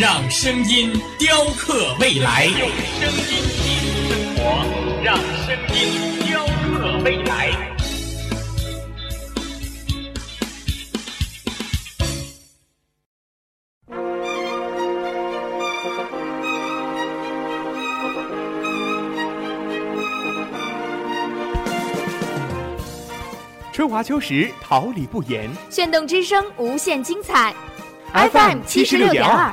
让声音雕刻未来，用声音记录生活，让声音雕刻未来。春华秋实，桃李不言。炫动之声，无限精彩。FM 七十六点二。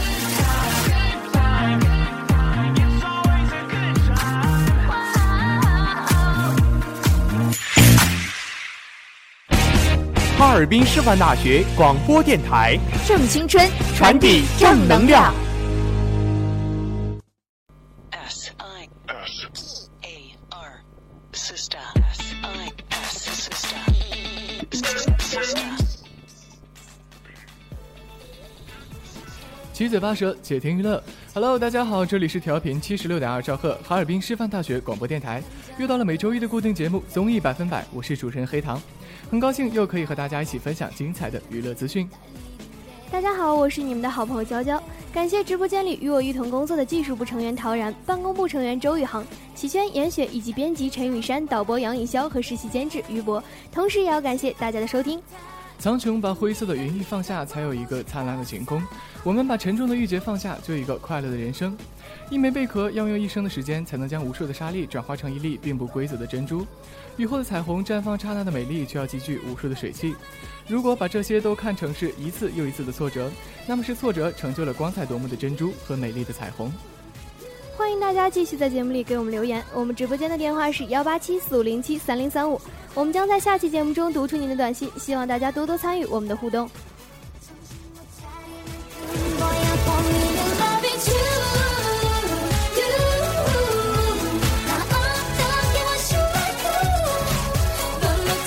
尔滨师范大学广播电台，正青春，传递正能量 sister sister sister。七嘴八舌，且听娱乐。Hello，大家好，这里是调频七十六点二兆赫，哈尔滨师范大学广播电台。又到了每周一的固定节目《综艺百分百》，我是主持人黑糖。很高兴又可以和大家一起分享精彩的娱乐资讯。大家好，我是你们的好朋友娇娇。感谢直播间里与我一同工作的技术部成员陶然、办公部成员周宇航、启轩、严雪以及编辑陈雨山、导播杨颖潇和实习监制于博。同时，也要感谢大家的收听。苍穹把灰色的云翳放下，才有一个灿烂的晴空。我们把沉重的郁结放下，就有一个快乐的人生。一枚贝壳要用一生的时间，才能将无数的沙粒转化成一粒并不规则的珍珠。雨后的彩虹绽放刹那的美丽，却要积聚无数的水汽。如果把这些都看成是一次又一次的挫折，那么是挫折成就了光彩夺目的珍珠和美丽的彩虹。欢迎大家继续在节目里给我们留言，我们直播间的电话是幺八七四五零七三零三五，我们将在下期节目中读出您的短信，希望大家多多参与我们的互动。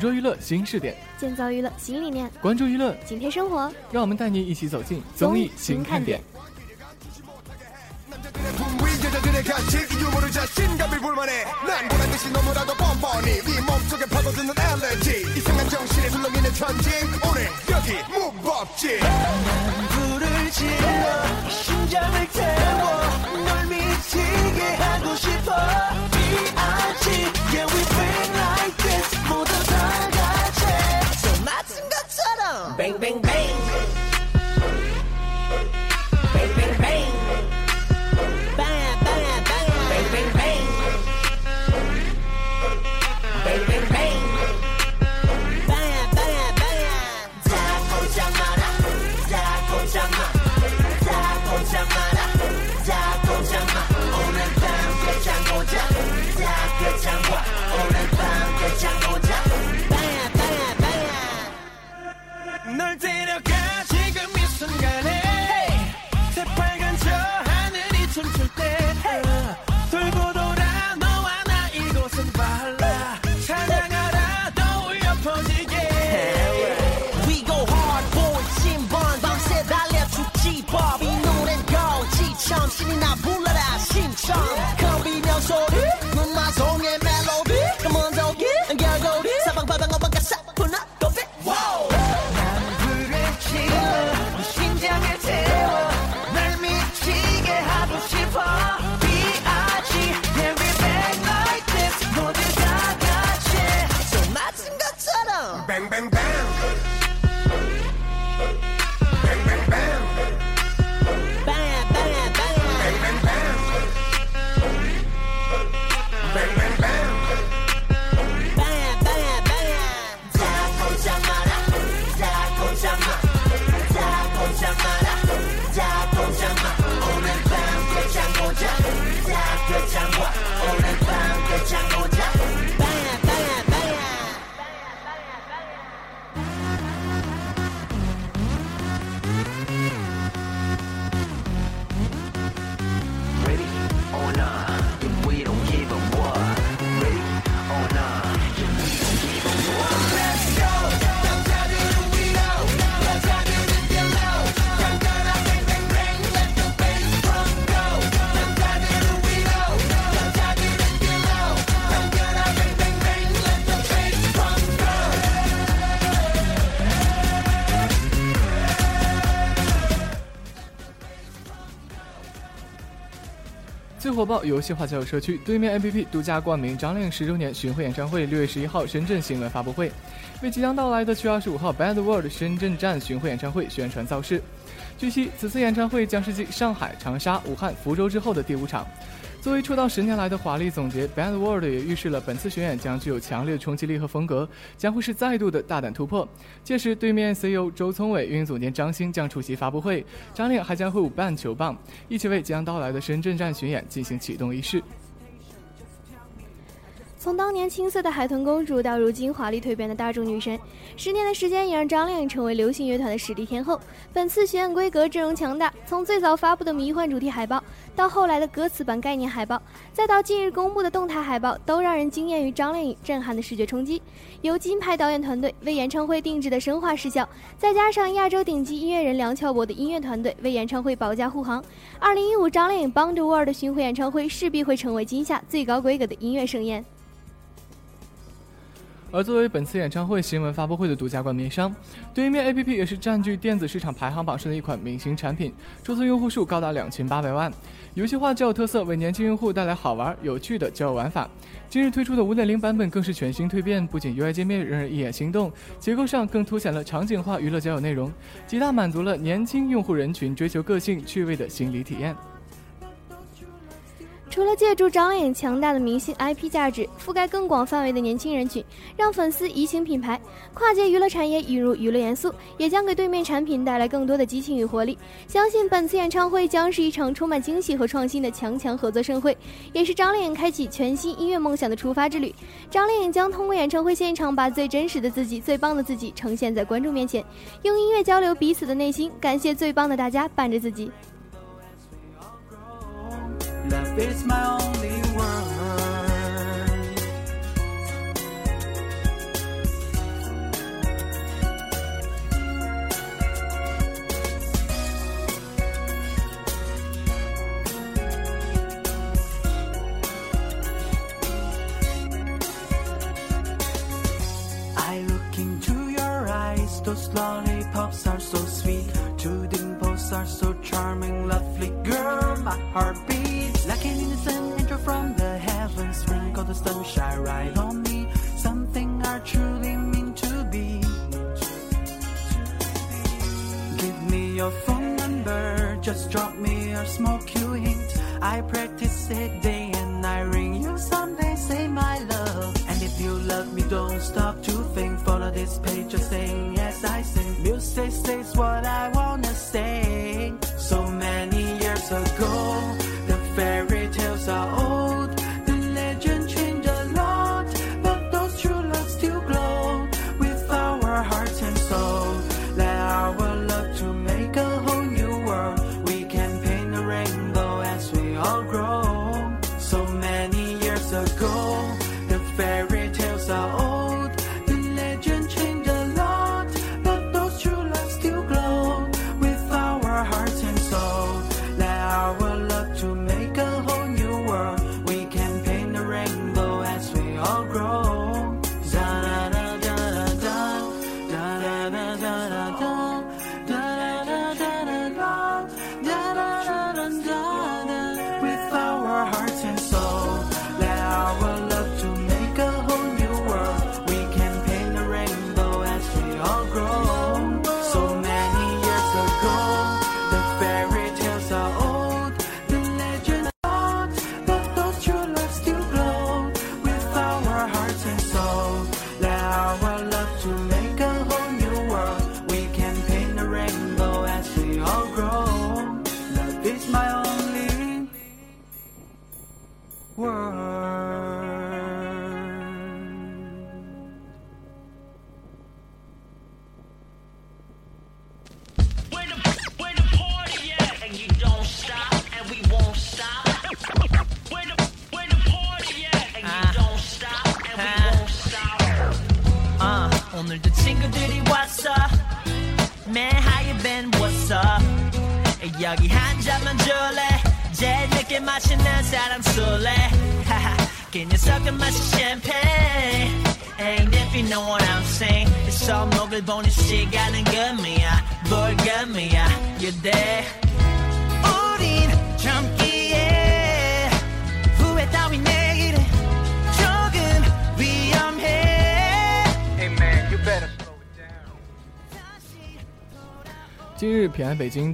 捉娱乐新视点，建造娱乐新理念，关注娱乐紧贴生活。让我们带你一起走进综艺新看点。报游戏化交友社区对面 APP 独家冠名张靓十周年巡回演唱会六月十一号深圳新闻发布会，为即将到来的七月二十五号 Bad World 深圳站巡回演唱会宣传造势。据悉，此次演唱会将是继上海、长沙、武汉、福州之后的第五场。作为出道十年来的华丽总结，Bad World 也预示了本次巡演将具有强烈的冲击力和风格，将会是再度的大胆突破。届时，对面 CEO 周聪伟、运营总监张鑫将出席发布会，张亮还将会舞半球棒，一起为即将到来的深圳站巡演进行启动仪式。从当年青涩的海豚公主到如今华丽蜕变的大众女神，十年的时间也让张靓颖成为流行乐团的实力天后。本次巡演规格阵容强大，从最早发布的迷幻主题海报，到后来的歌词版概念海报，再到近日公布的动态海报，都让人惊艳于张靓颖震撼的视觉冲击。由金牌导演团队为演唱会定制的生化视效，再加上亚洲顶级音乐人梁翘柏的音乐团队为演唱会保驾护航，二零一五张靓颖 Bound World 巡回演唱会势必会成为今夏最高规格的音乐盛宴。而作为本次演唱会新闻发布会的独家冠名商，对面 APP 也是占据电子市场排行榜上的一款明星产品，注册用户数高达两千八百万。游戏化交友特色为年轻用户带来好玩有趣的交友玩法。今日推出的5.0版本更是全新蜕变，不仅 UI 界面让人一眼心动，结构上更凸显了场景化娱乐交友内容，极大满足了年轻用户人群追求个性趣味的心理体验。除了借助张靓颖强大的明星 IP 价值，覆盖更广范围的年轻人群，让粉丝移情品牌，跨界娱乐产业引入娱乐元素，也将给对面产品带来更多的激情与活力。相信本次演唱会将是一场充满惊喜和创新的强强合作盛会，也是张靓颖开启全新音乐梦想的出发之旅。张靓颖将通过演唱会现场，把最真实的自己、最棒的自己呈现在观众面前，用音乐交流彼此的内心，感谢最棒的大家伴着自己。Love is my only one. I look into your eyes, those lollipops are so sweet. Two dimples are so charming, lovely girl. My heart beats like an innocent angel from the heavens. Sprinkle the sunshine right on me. Something I truly mean to be. Give me your phone number, just drop me a small cue hint. I practice it day and I ring you someday, say my love. And if you love me, don't stop This page, just sing as I sing. Music says what I wanna say. So many years ago,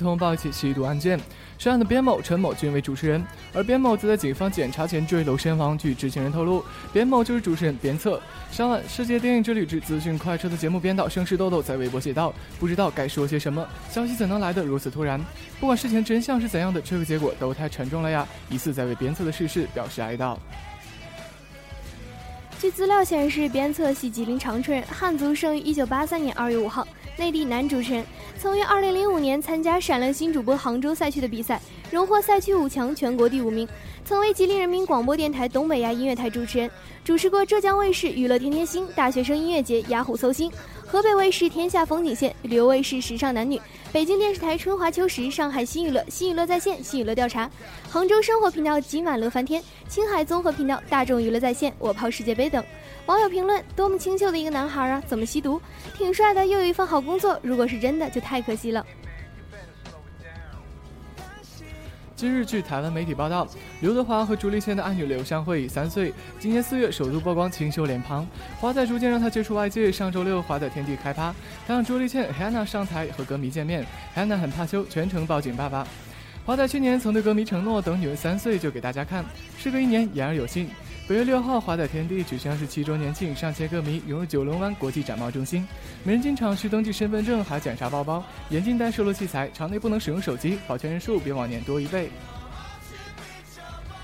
通报一起吸毒案件，涉案的边某、陈某均为主持人，而边某则在警方检查前坠楼身亡。据知情人透露，边某就是主持人边策。上晚，世界电影之旅之资讯快车的节目编导盛世豆豆在微博写道：“不知道该说些什么，消息怎能来得如此突然？不管事情真相是怎样的，这个结果都太沉重了呀！”疑似在为边策的逝世表示哀悼。据资料显示，鞭策系吉林长春人，汉族，生于一九八三年二月五号，内地男主持人，曾于2005年参加《闪亮新主播》杭州赛区的比赛，荣获赛区五强，全国第五名，曾为吉林人民广播电台东北亚音乐台主持人，主持过浙江卫视《娱乐天天星》、大学生音乐节、雅虎搜星。河北卫视《天下风景线》、旅游卫视《时尚男女》、北京电视台《春华秋实》、上海新娱乐、新娱乐在线、新娱乐调查、杭州生活频道《今晚乐翻天》、青海综合频道《大众娱乐在线》、我泡世界杯等。网友评论：多么清秀的一个男孩啊，怎么吸毒？挺帅的，又有一份好工作。如果是真的，就太可惜了。今日，据台湾媒体报道，刘德华和朱丽倩的爱女刘香慧三岁，今年四月首度曝光清秀脸庞，华仔逐渐让她接触外界。上周六，华仔天地开趴，他让朱丽倩、Hannah 上台和歌迷见面，Hannah 很怕羞，全程抱紧爸爸。华仔去年曾对歌迷承诺，等女儿三岁就给大家看。时隔一年，言而有信。本月六号，华仔天地举行二十七周年庆，上千歌迷涌入九龙湾国际展贸中心，每人进场需登记身份证，还检查包包、眼镜带、摄录器材，场内不能使用手机，保全人数比往年多一倍。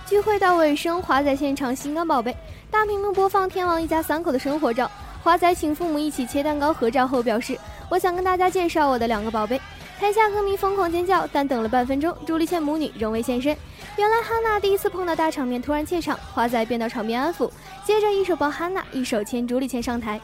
聚会到尾声，华仔现场心肝宝贝，大屏幕播放天王一家三口的生活照。华仔请父母一起切蛋糕合照后表示：“我想跟大家介绍我的两个宝贝。”台下歌迷疯狂尖叫，但等了半分钟，朱丽倩母女仍未现身。原来哈娜第一次碰到大场面，突然怯场，华仔便到场边安抚，接着一手抱哈娜，一手牵朱丽倩上台。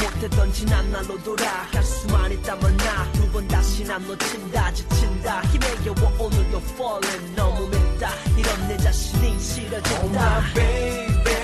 못했던 지난 날로 돌아갈 수만 있다면 나 두 번 다시 난 놓친다 지친다. 힘에 겨워 오늘도 falling 너무 밉다. 이런 내 자신이 Oh 싫어진다. My baby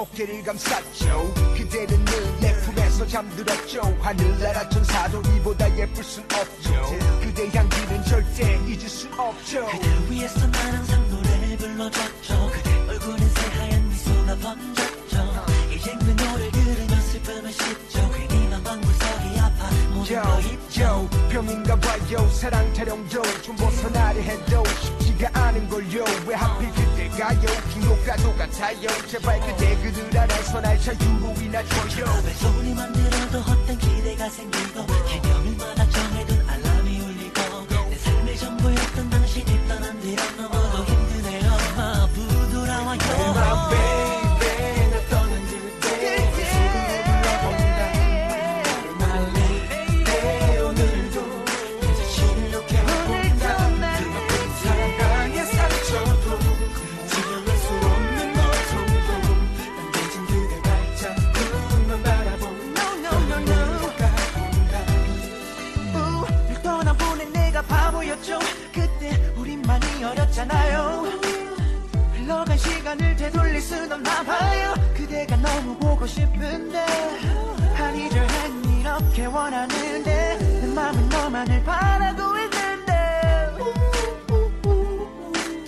어깨를 감쌌죠. 그대는 늘내 품에서 잠들었죠. 하늘나라 천사도 이보다 예쁠 순 없죠. 그대 향기는 절대 잊을 순 없죠. 그댈 위해서 난 항상 노래를 불러줬죠. 그대 얼굴엔 새하얀 미소가 번졌죠. 이젠 그 노래 들으면 슬픔을 씻죠. 괜히 난 방구석이 아파 모든 요, 거 잊죠. 요, 병인가 봐요. 사랑 타령도 좀 벗어나려 해도 쉽지가 않은걸요. 왜 하필 그대 가요. 긴곡과도 같아요. 제발 그대 그들 안에서 날 자유로이나 줘요. 왜 소리 만들어도 헛된 기대가 생기고 기념일마다 정해둔 알람이 울리고 내 삶의 전부였던 당신이 떠난 뒤로 너무 보고 싶은데 한 이절 한 이렇게 원하는데 내 맘은 너만을 바라고 있는데.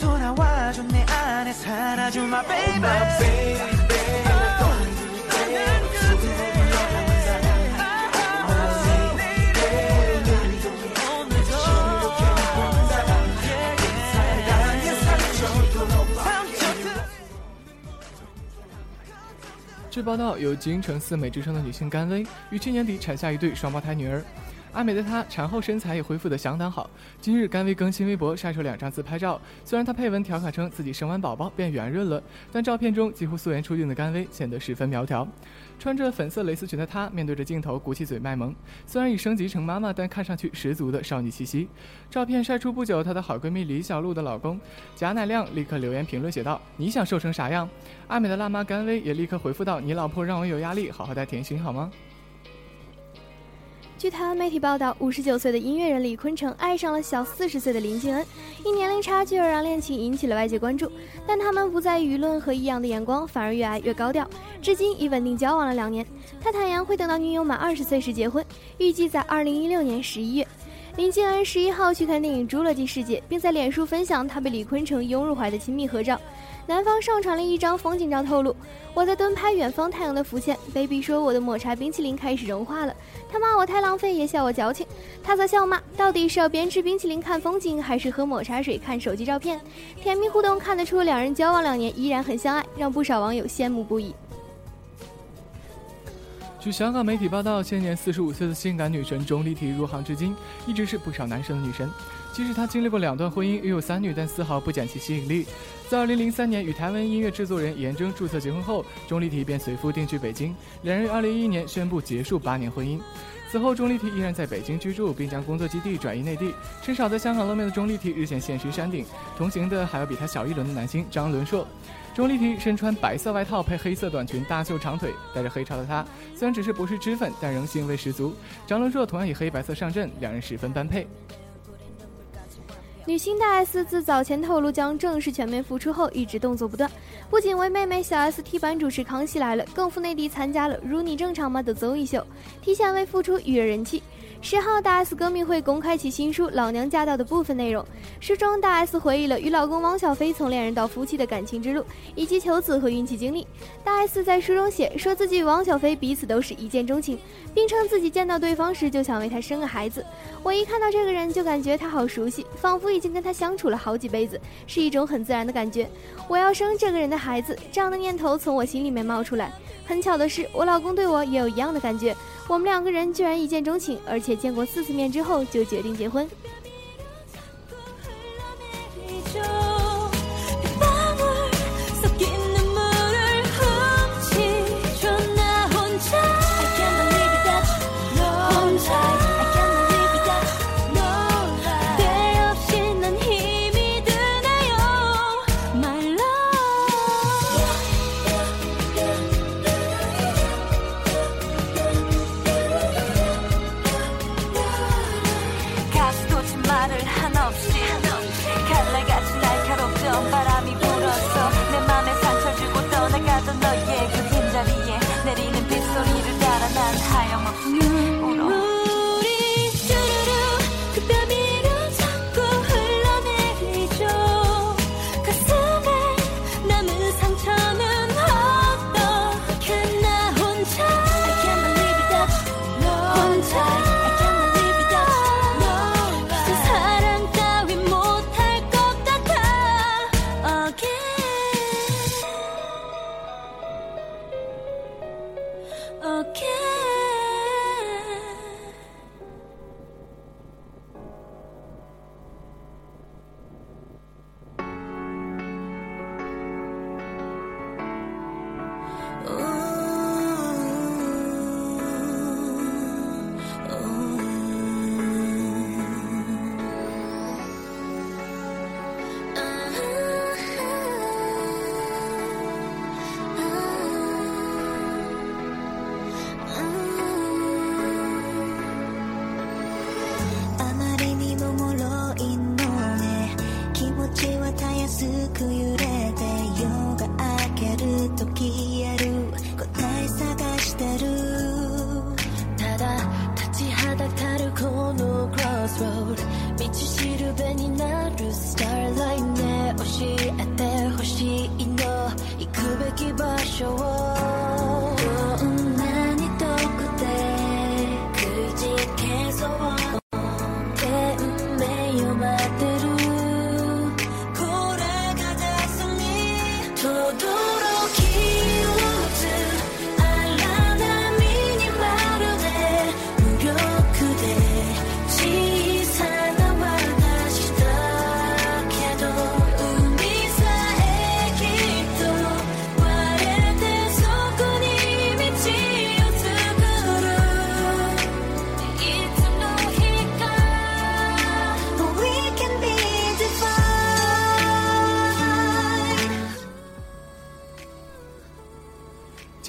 돌아와줘 내 안에 살아줘 my baby. My baby 据报道，有京城四美之称的女性甘薇于去年底产下一对双胞胎女儿。爱美的她产后身材也恢复得相当好。今日甘薇更新微博晒出两张自拍照，虽然她配文调侃称自己生完宝宝变圆润了，但照片中几乎素颜出镜的甘薇显得十分苗条。穿着粉色蕾丝裙的她面对着镜头鼓起嘴卖萌，虽然已升级成妈妈，但看上去十足的少女气息。照片晒出不久，她的好闺蜜李小璐的老公贾乃亮立刻留言评论写道：“你想瘦成啥样？”爱美的辣妈甘薇也立刻回复道：“你老婆让我有压力，好好带甜心好吗？”据台湾媒体报道，五十九岁的音乐人李坤城爱上了小四十岁的林敬恩，因年龄差距而让恋情引起了外界关注。但他们不在舆论和异样的眼光，反而越爱越高调，至今已稳定交往了两年。他坦言会等到女友满二十岁时结婚，预计在二零一六年十一月。林敬恩十一号去看电影《侏罗纪世界》，并在脸书分享他被李坤城拥入怀的亲密合照。男方上传了一张风景照，透露：“我在蹲拍远方太阳的浮现。”baby 说：“我的抹茶冰淇淋开始融化了。”他骂我太浪费，也笑我矫情。他则笑骂：“到底是要边吃冰淇淋看风景，还是喝抹茶水看手机照片？”甜蜜互动看得出两人交往两年依然很相爱，让不少网友羡慕不已。据香港媒体报道，现年四十五岁的性感女神钟丽缇入行至今，一直是不少男生的女神。即使她经历过两段婚姻，育有三女，但丝毫不减其吸引力。在2003年与台湾音乐制作人严征注册结婚后，钟丽缇便随夫定居北京，两人于2011年宣布结束八年婚姻。此后，钟丽缇依然在北京居住，并将工作基地转移内地。至少在香港露面的钟丽缇日前现身山顶，同行的还有比她小一轮的男星张伦硕。钟丽缇身穿白色外套配黑色短裙，大秀长腿，带着黑潮的她，虽然只是不是脂粉，但仍腥味十足。张伦硕同样以黑白色上阵，两人十分般配。女星大 S 自早前透露将正式全面复出后，一直动作不断，不仅为妹妹小 S 替班主持《康熙来了》，更赴内地参加了《如你正常吗》的综艺秀，提前为复出预热人气。十号，大 S 歌迷会公开其新书《老娘驾到》的部分内容。书中，大 S 回忆了与老公汪小菲从恋人到夫妻的感情之路，以及求子和孕期经历。大 S 在书中写，说自己与汪小菲彼此都是一见钟情，并称自己见到对方时就想为他生个孩子。我一看到这个人就感觉他好熟悉，仿佛已经跟他相处了好几辈子，是一种很自然的感觉。我要生这个人的孩子，这样的念头从我心里面冒出来。很巧的是，我老公对我也有一样的感觉。我们两个人居然一见钟情，而且见过四次面之后就决定结婚。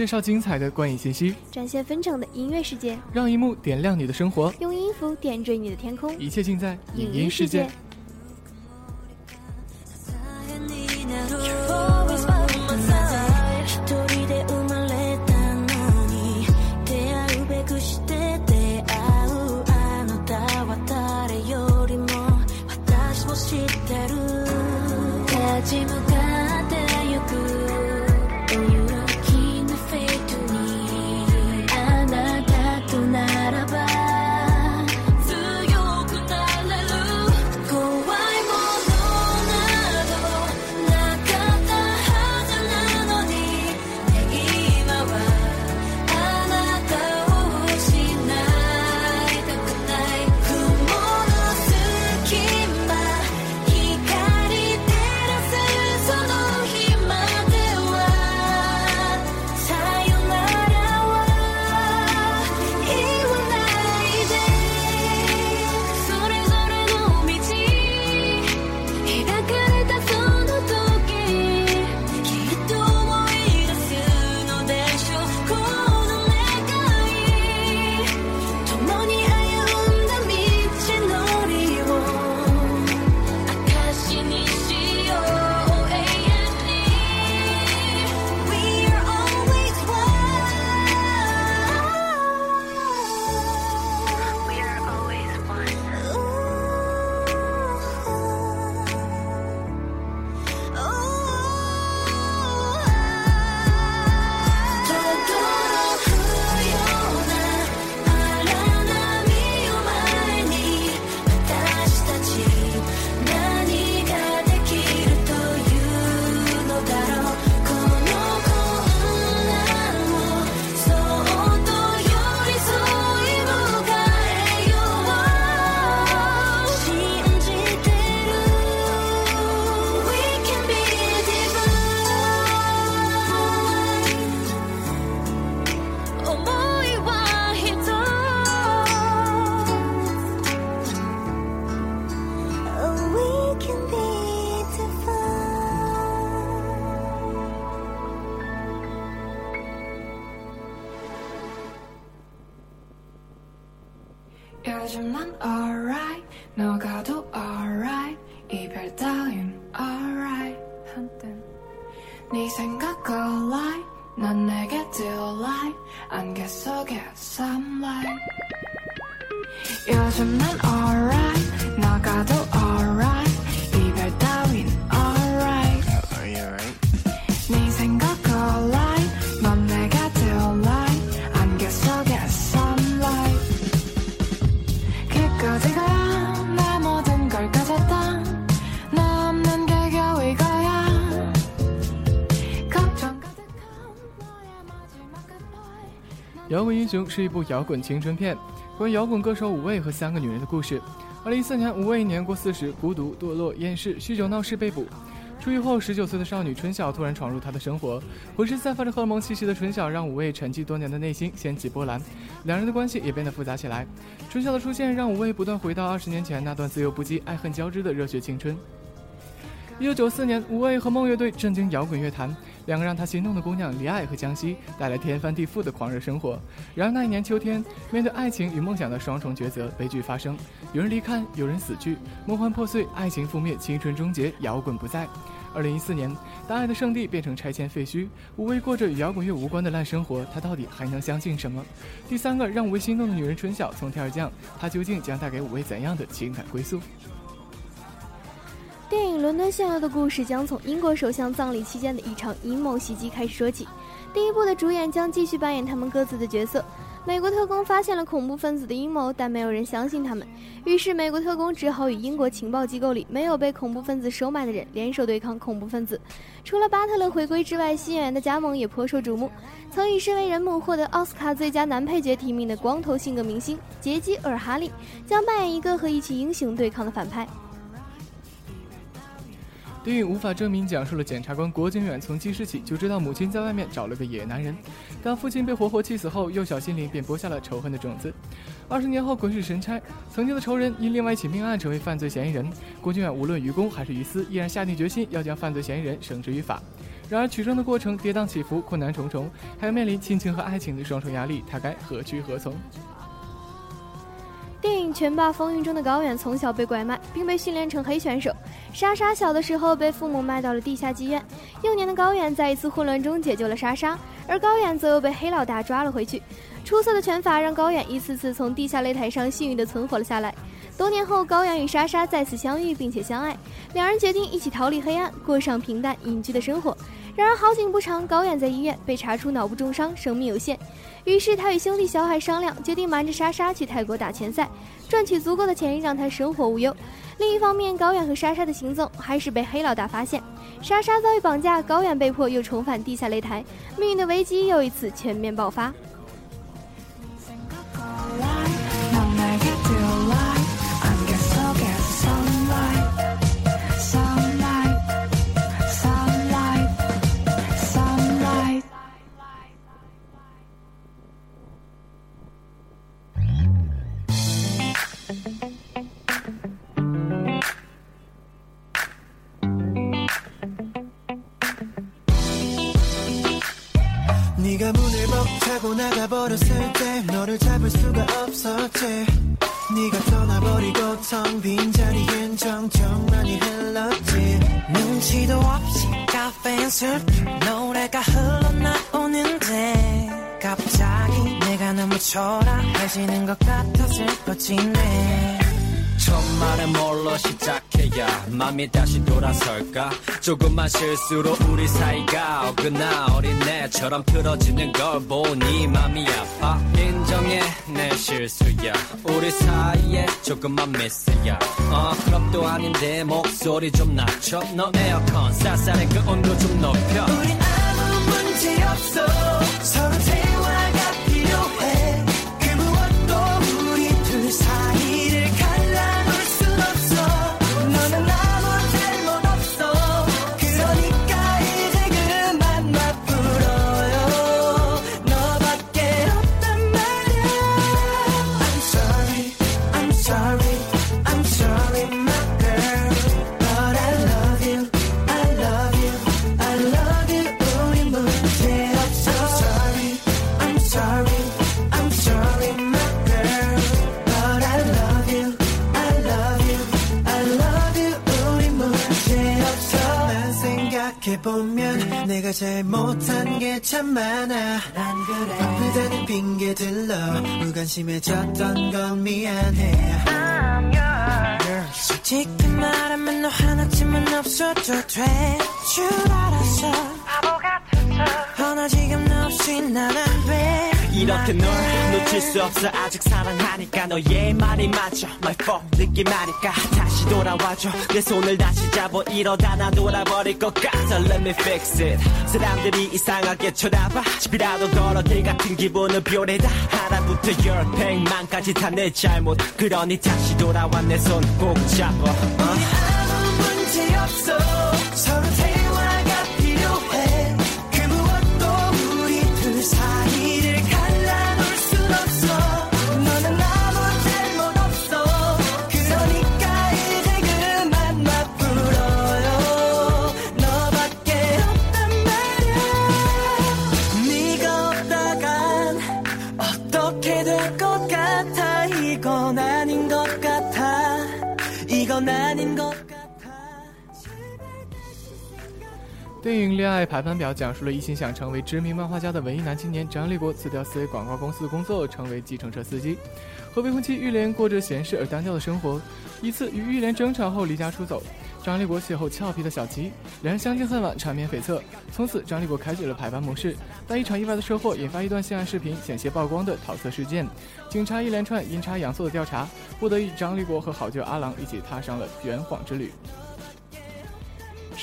介绍精彩的观影信息，展现纷呈的音乐世界，让一幕点亮你的生活，用音符点缀你的天空。一切尽在影影音世界。英雄是一部摇滚青春片，关于摇滚歌手五位和三个女人的故事。二零一四年，五位年过四十，孤独、堕落、厌世、酗酒闹事被捕。出狱后，十九岁的少女春晓突然闯入他的生活，浑身散发着荷尔蒙气息的春晓让五位沉寂多年的内心掀起波澜，两人的关系也变得复杂起来。春晓的出现让五位不断回到二十年前那段自由不羁、爱恨交织的热血青春。一九九四年，五位和梦乐队震惊摇滚乐坛，两个让他心动的姑娘李艾和江西带来天翻地覆的狂热生活。然而那一年秋天，面对爱情与梦想的双重抉择，悲剧发生，有人离开，有人死去，梦幻破碎，爱情覆灭，青春终结，摇滚不在。二零一四年，大爱的圣地变成拆迁废墟，五位过着与摇滚乐无关的烂生活，他到底还能相信什么？第三个让五位心动的女人春晓从天而降，她究竟将带给五位怎样的情感归宿？电影《伦敦陷落的故事》将从英国首相葬礼期间的一场阴谋袭击开始说起。第一部的主演将继续扮演他们各自的角色。美国特工发现了恐怖分子的阴谋，但没有人相信他们。于是，美国特工只好与英国情报机构里没有被恐怖分子收买的人联手对抗恐怖分子。除了巴特勒回归之外，新演员的加盟也颇受瞩目。曾以《身为人母》获得奥斯卡最佳男配角提名的光头性格明星杰基·尔哈利，将扮演一个和一群英雄对抗的反派。电影无法证明讲述了检察官郭靖远从记事起就知道母亲在外面找了个野男人，当父亲被活活气死后，幼小心灵便播下了仇恨的种子。二十年后滚石神差，曾经的仇人因另外一起命案成为犯罪嫌疑人，郭靖远无论于公还是于私，依然下定决心要将犯罪嫌疑人绳之于法。然而取证的过程跌宕起伏，困难重重，还要面临亲情和爱情的双重压力，他该何去何从？《拳霸风云》中的高远从小被拐卖，并被训练成黑选手。莎莎小的时候被父母卖到了地下妓院，幼年的高远在一次混乱中解救了莎莎，而高远则又被黑老大抓了回去。出色的拳法让高远一次次从地下擂台上幸运地存活了下来。多年后，高远与莎莎再次相遇并且相爱，两人决定一起逃离黑暗，过上平淡隐居的生活。然而好景不长，高远在医院被查出脑部重伤，生命有限。于是他与兄弟小海商量，决定瞒着莎莎去泰国打拳赛，赚取足够的钱让他生活无忧。另一方面，高远和莎莎的行踪还是被黑老大发现，莎莎遭遇绑架，高远被迫又重返地下擂台，命运的危机又一次全面爆发。 나가버렸을 때 너를 잡을 수가 없었지. 네가 떠나버리고 텅 빈 자리엔 정적만이 흘렀지. 눈치도 없이 카페엔 술술 노래가 흘러나오는데. 갑자기 내가 너무 초라해지는 것 같아 슬퍼지네 첫 말은 뭘로 시작해야 맘이 다시 돌아설까? 조금만 실수로 우리 사이가 어긋나 어린애처럼 틀어지는 걸 보니 맘이 아파. 인정해 내 실수야. 우리 사이에 조금만 미스야. 어 클럽도 아닌데 목소리 좀 낮춰. 너 에어컨 쌀쌀해 그 온도 좀 높여. 우린 아무 문제 없어. 서로 내가 잘못한 게 참 많아. 난 그래. 바쁘다는 핑계들로 무관심해졌던 건 미안해. I'm yours. 솔직히 말하면 너 하나쯤은 없어도 될줄 알았어. 바보 같아서 허나 지금 너 없이 난안돼 이렇게 널 놓칠 수 없어. 아직 사랑하니까 너의 말이 맞아. My fault 느낌 아니까 다시 돌아와줘. 내 손을 다시 잡아 이러다 나 돌아버릴 것 같아. Let me fix it. 사람들이 이상하게 쳐다봐. 집이라도 걸어 길 같은 기분은 묘래다. 하나부터 열 백만까지 다 내 잘못. 그러니 다시 돌아와 내 손 꼭 잡아. 어? 아무 문제 없어 电影《恋爱排班表》讲述了一心想成为知名漫画家的文艺男青年张立国辞掉四 A 广告公司的工作，成为计程车司机，和未婚妻玉莲过着闲适而单调的生活。一次与玉莲争吵后离家出走，张立国邂逅俏皮的小琪，两人相见恨晚，缠绵悱恻。从此，张立国开启了排班模式。但一场意外的车祸引发一段性爱视频险些曝光的桃色事件，警察一连串阴差阳错的调查，不得已，张立国和好舅阿郎一起踏上了圆谎之旅。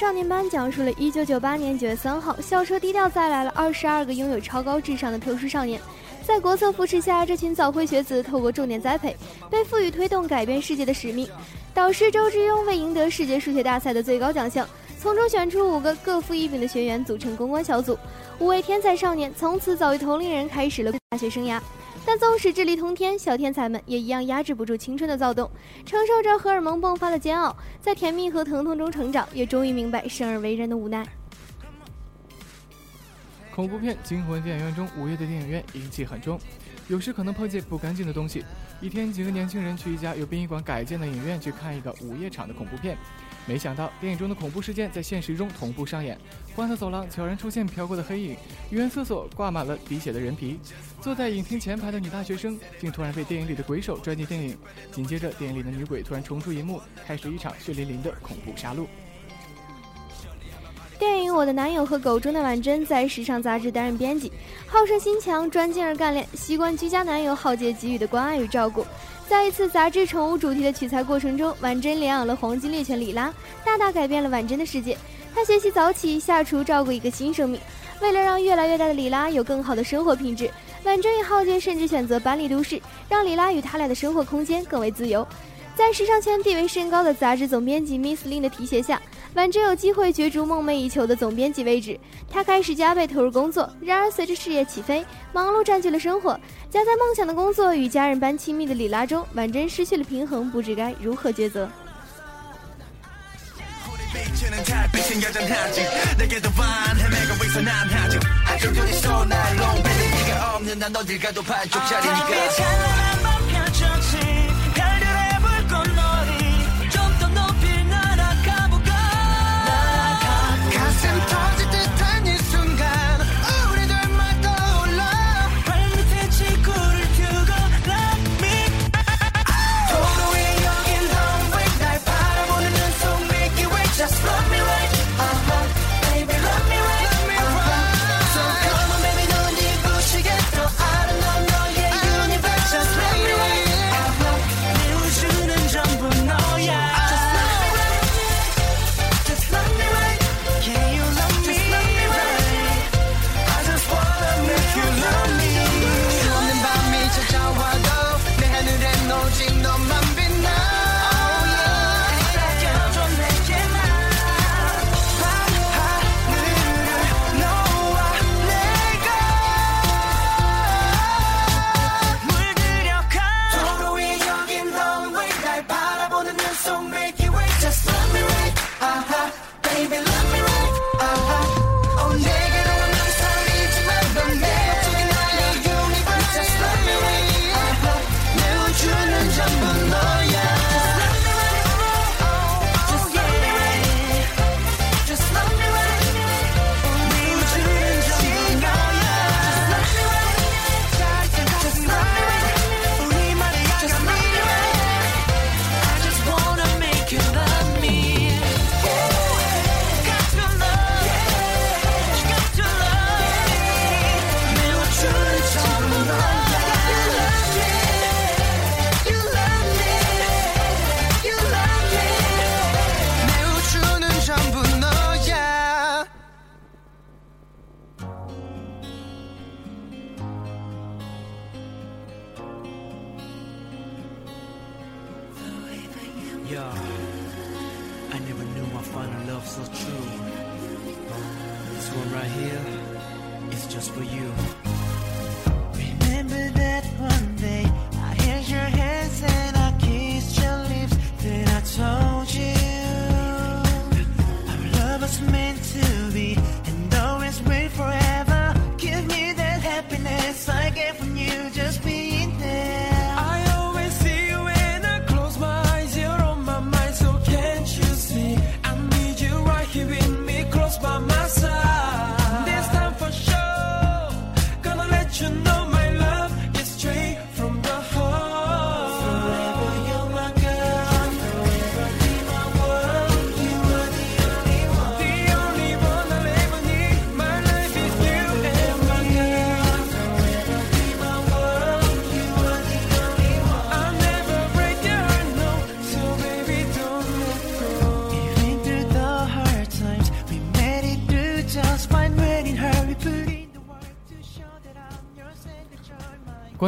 少年班讲述了1998年9月3号，校车低调载来了22个拥有超高智商的特殊少年。在国策扶持下，这群早慧学子透过重点栽培，被赋予推动改变世界的使命。导师周之庸为赢得世界数学大赛的最高奖项，从中选出五个各负异禀的学员组成公关小组。五位天才少年从此早于同龄人开始了大学生涯。但纵使智力通天，小天才们也一样压制不住青春的躁动，承受着荷尔蒙迸发的煎熬，在甜蜜和疼痛中成长，也终于明白生而为人的无奈。恐怖片、惊魂电影院中，午夜的电影院阴气很重，有时可能碰见不干净的东西。一天，几个年轻人去一家由殡仪馆改建的影院去看一个午夜场的恐怖片，没想到电影中的恐怖事件在现实中同步上演。欢乐走廊悄然出现飘过的黑影，医院厕所挂满了滴血的人皮，坐在影厅前排的女大学生竟突然被电影里的鬼手拽进电影，紧接着电影里的女鬼突然冲出银幕，开始一场血淋淋的恐怖杀戮。电影《我的男友和狗》中的婉珍在时尚杂志担任编辑，好胜心强，专精而干练，习惯居家男友浩杰给予的关爱与照顾。在一次杂志宠物主题的取材过程中，婉珍领养了黄金猎犬里拉，大大改变了婉珍的世界。她学习早起、下厨，照顾一个新生命。为了让越来越大的里拉有更好的生活品质，婉珍与浩杰甚至选择搬离都市，让里拉与他俩的生活空间更为自由。在时尚圈地位甚高的杂志总编辑 Miss Lin 的提携下，婉珍有机会角逐梦寐以求的总编辑位置。她开始加倍投入工作，然而随着事业起飞，忙碌占据了生活，夹在梦想的工作与家人般亲密的里拉中，婉珍失去了平衡，不知该如何抉择。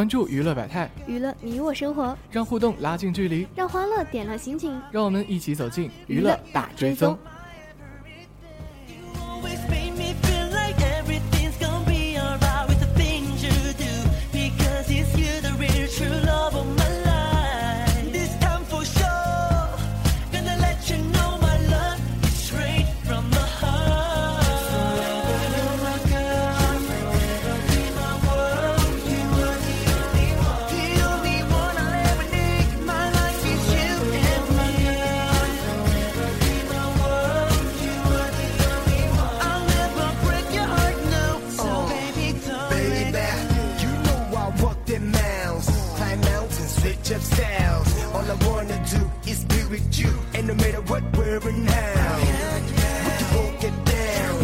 关注娱乐百态，娱乐你我生活，让互动拉近距离，让欢乐点亮心情。让我们一起走进娱乐大追踪。With you, and no matter what, where and how. We can both get down.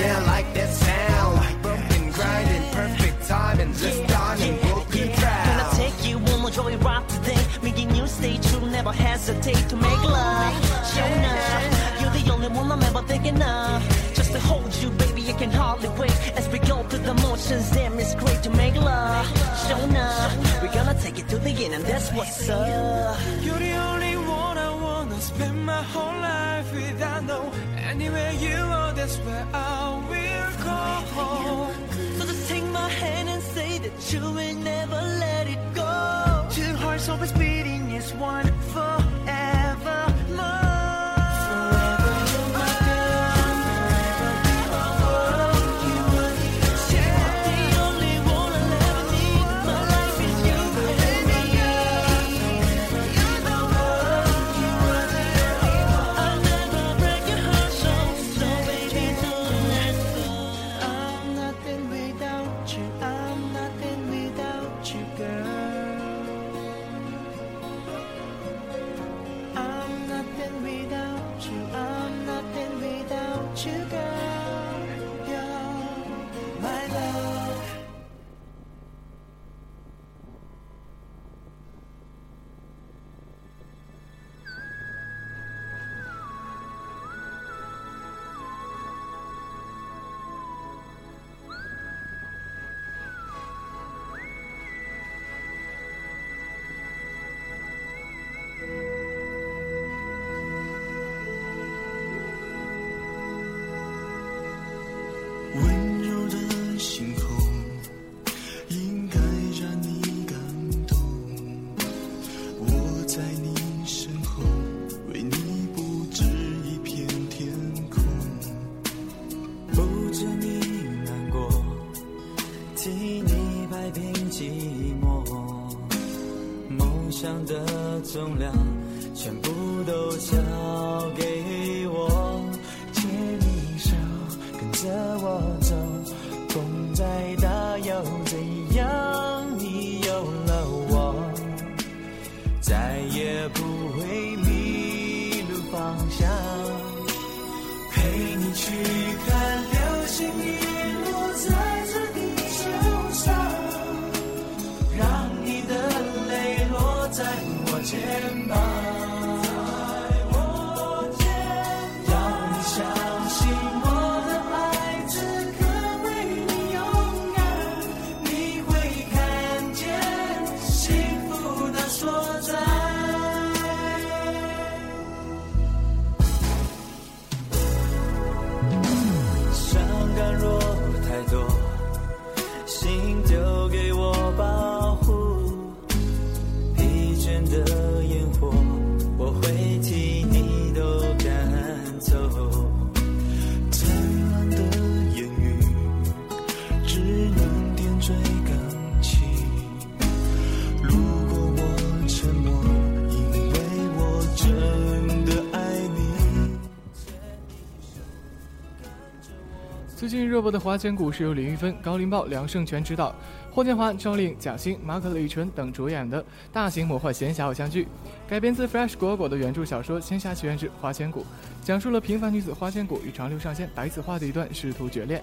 Yeah, I like that sound. Bumping, grinding, perfect timing. Just darling, broken Can I take you on a joyride today? Making you stay true, never hesitate to make love. Show enough, you're the only one I'm ever thinking of. Just to hold you, baby, I can hardly wait. As we go through the motions, damn, it's great to make love. Show enough, we're gonna take it to the end, and that's what's up. You're the only one Spend my whole life without know anywhere you are, that's where I will go. home. So just take my hand and say that you will never let it go. Two hearts always beating is one forever 近热播的《花千骨》是由李玉芬、高凌豹、梁胜全执导，霍建华、赵丽颖、贾欣、马可·李宇春等主演的大型魔幻仙侠偶像剧，改编自 Fresh 果果的原著小说《仙侠奇缘之花千骨》，讲述了平凡女子花千骨与长留上仙白子画的一段师徒绝恋。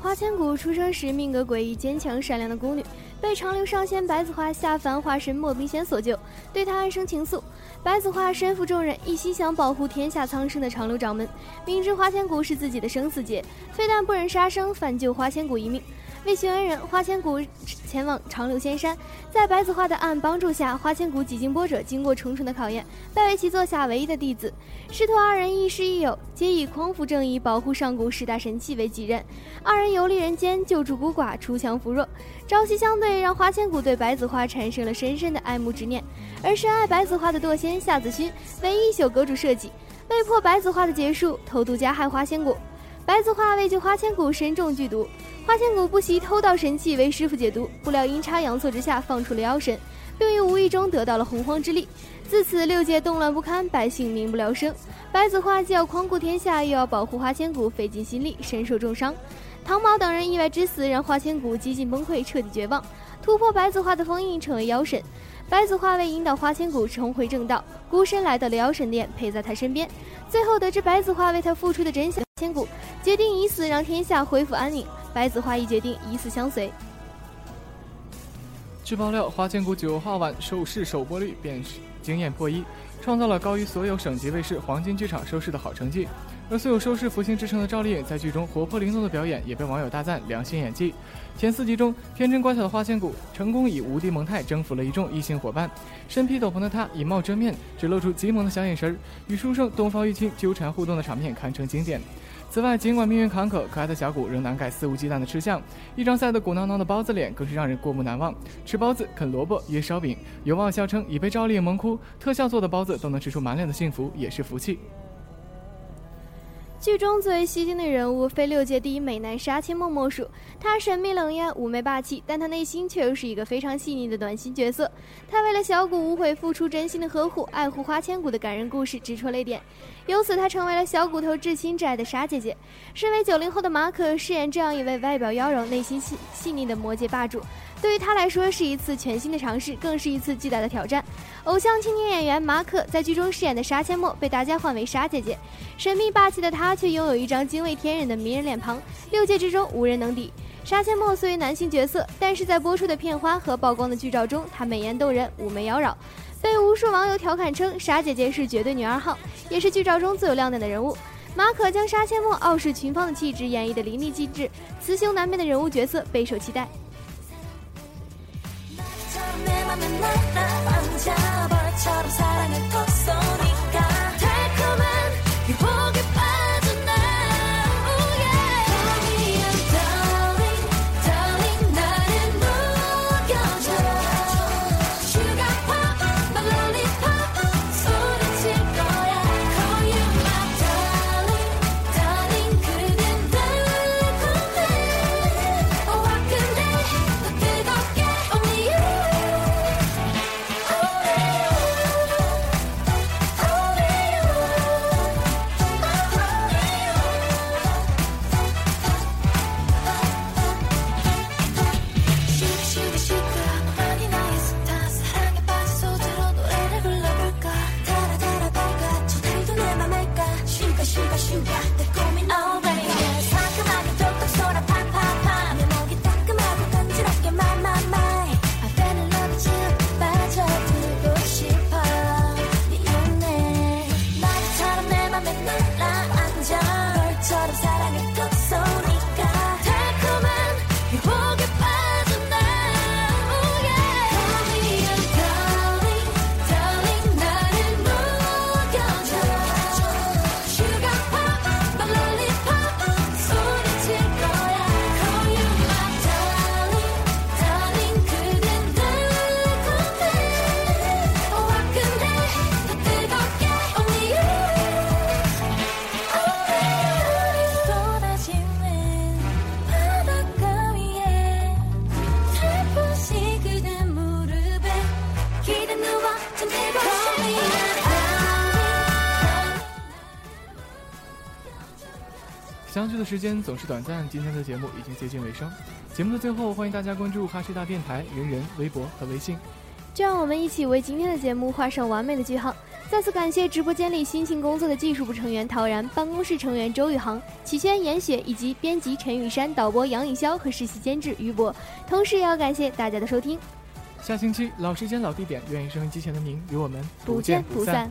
花千骨出生时命格诡异、坚强善良的宫女，被长留上仙白子画下凡化身莫冰仙所救，对他暗生情愫。白子画身负重任，一心想保护天下苍生的长留掌门，明知花千骨是自己的生死劫，非但不忍杀生，反救花千骨一命。为寻恩人，花千骨前往长留仙山，在白子画的暗帮助下，花千骨几经波折，经过重重的考验，拜为其座下唯一的弟子。师徒二人亦师亦友，皆以匡扶正义、保护上古十大神器为己任。二人游历人间，救助孤寡，锄强扶弱，朝夕相对，让花千骨对白子画产生了深深的爱慕之念。而深爱白子画的堕仙夏子勋为一宿阁主设计，为破白子画的结束，偷渡加害花千骨。白子画为救花千骨，身中剧毒。花千骨不惜偷盗神器为师傅解毒，不料阴差阳错之下放出了妖神，并于无意中得到了洪荒之力。自此六界动乱不堪，百姓民不聊生。白子画既要匡顾天下，又要保护花千骨，费尽心力，身受重伤。唐毛等人意外之死，让花千骨几近崩溃，彻底绝望。突破白子画的封印，成为妖神。白子画为引导花千骨重回正道，孤身来到了妖神殿，陪在他身边。最后得知白子画为他付出的真相，千骨决定以死让天下恢复安宁。白子画亦决定以死相随。据爆料，花千骨九号晚收视首播率便是惊艳破亿，创造了高于所有省级卫视黄金剧场收视的好成绩。而素有收视福星之称的赵丽颖在剧中活泼灵动的表演，也被网友大赞良心演技。前四集中，天真乖巧的花千骨成功以无敌萌态征服了一众异性伙伴。身披斗篷的她以貌遮面，只露出极萌的小眼神，与书生东方玉清纠缠互动的场面堪称经典。此外，尽管命运坎坷，可爱的小骨仍难改肆无忌惮的吃相，一张晒得鼓囊囊的包子脸更是让人过目难忘。吃包子、啃萝卜、噎烧饼，有网友笑称已被赵丽颖萌哭，特效做的包子都能吃出满脸的幸福，也是福气。剧中最为吸睛的人物，非六界第一美男杀阡陌莫属。他神秘冷艳、妩媚霸气，但他内心却又是一个非常细腻的暖心角色。他为了小骨无悔付出真心的呵护、爱护花千骨的感人故事，直戳泪点。由此，她成为了小骨头至亲至爱的沙姐姐。身为九零后的马可饰演这样一位外表妖娆、内心细细腻的魔界霸主，对于他来说是一次全新的尝试，更是一次巨大的挑战。偶像青年演员马可在剧中饰演的沙阡陌被大家唤为沙姐姐，神秘霸气的她却拥有一张惊为天人的迷人脸庞，六界之中无人能敌。沙阡陌虽为男性角色，但是在播出的片花和曝光的剧照中，她美颜动人，妩媚妖娆，被无数网友调侃称傻姐姐是绝对女二号，也是剧照中最有亮点的人物。马可将杀阡陌傲视群芳的气质演绎得淋漓尽致，雌雄难辨的人物角色备受期待。时间总是短暂，今天的节目已经接近尾声。节目的最后，欢迎大家关注哈师大电台人人微博和微信。就让我们一起为今天的节目画上完美的句号。再次感谢直播间里辛勤工作的技术部成员陶然、办公室成员周宇航、启轩、严雪以及编辑陈雨山、导播杨颖潇和实习监制于博。同时，也要感谢大家的收听，下星期老时间老地点，愿意收音机前的您与我们不见不散。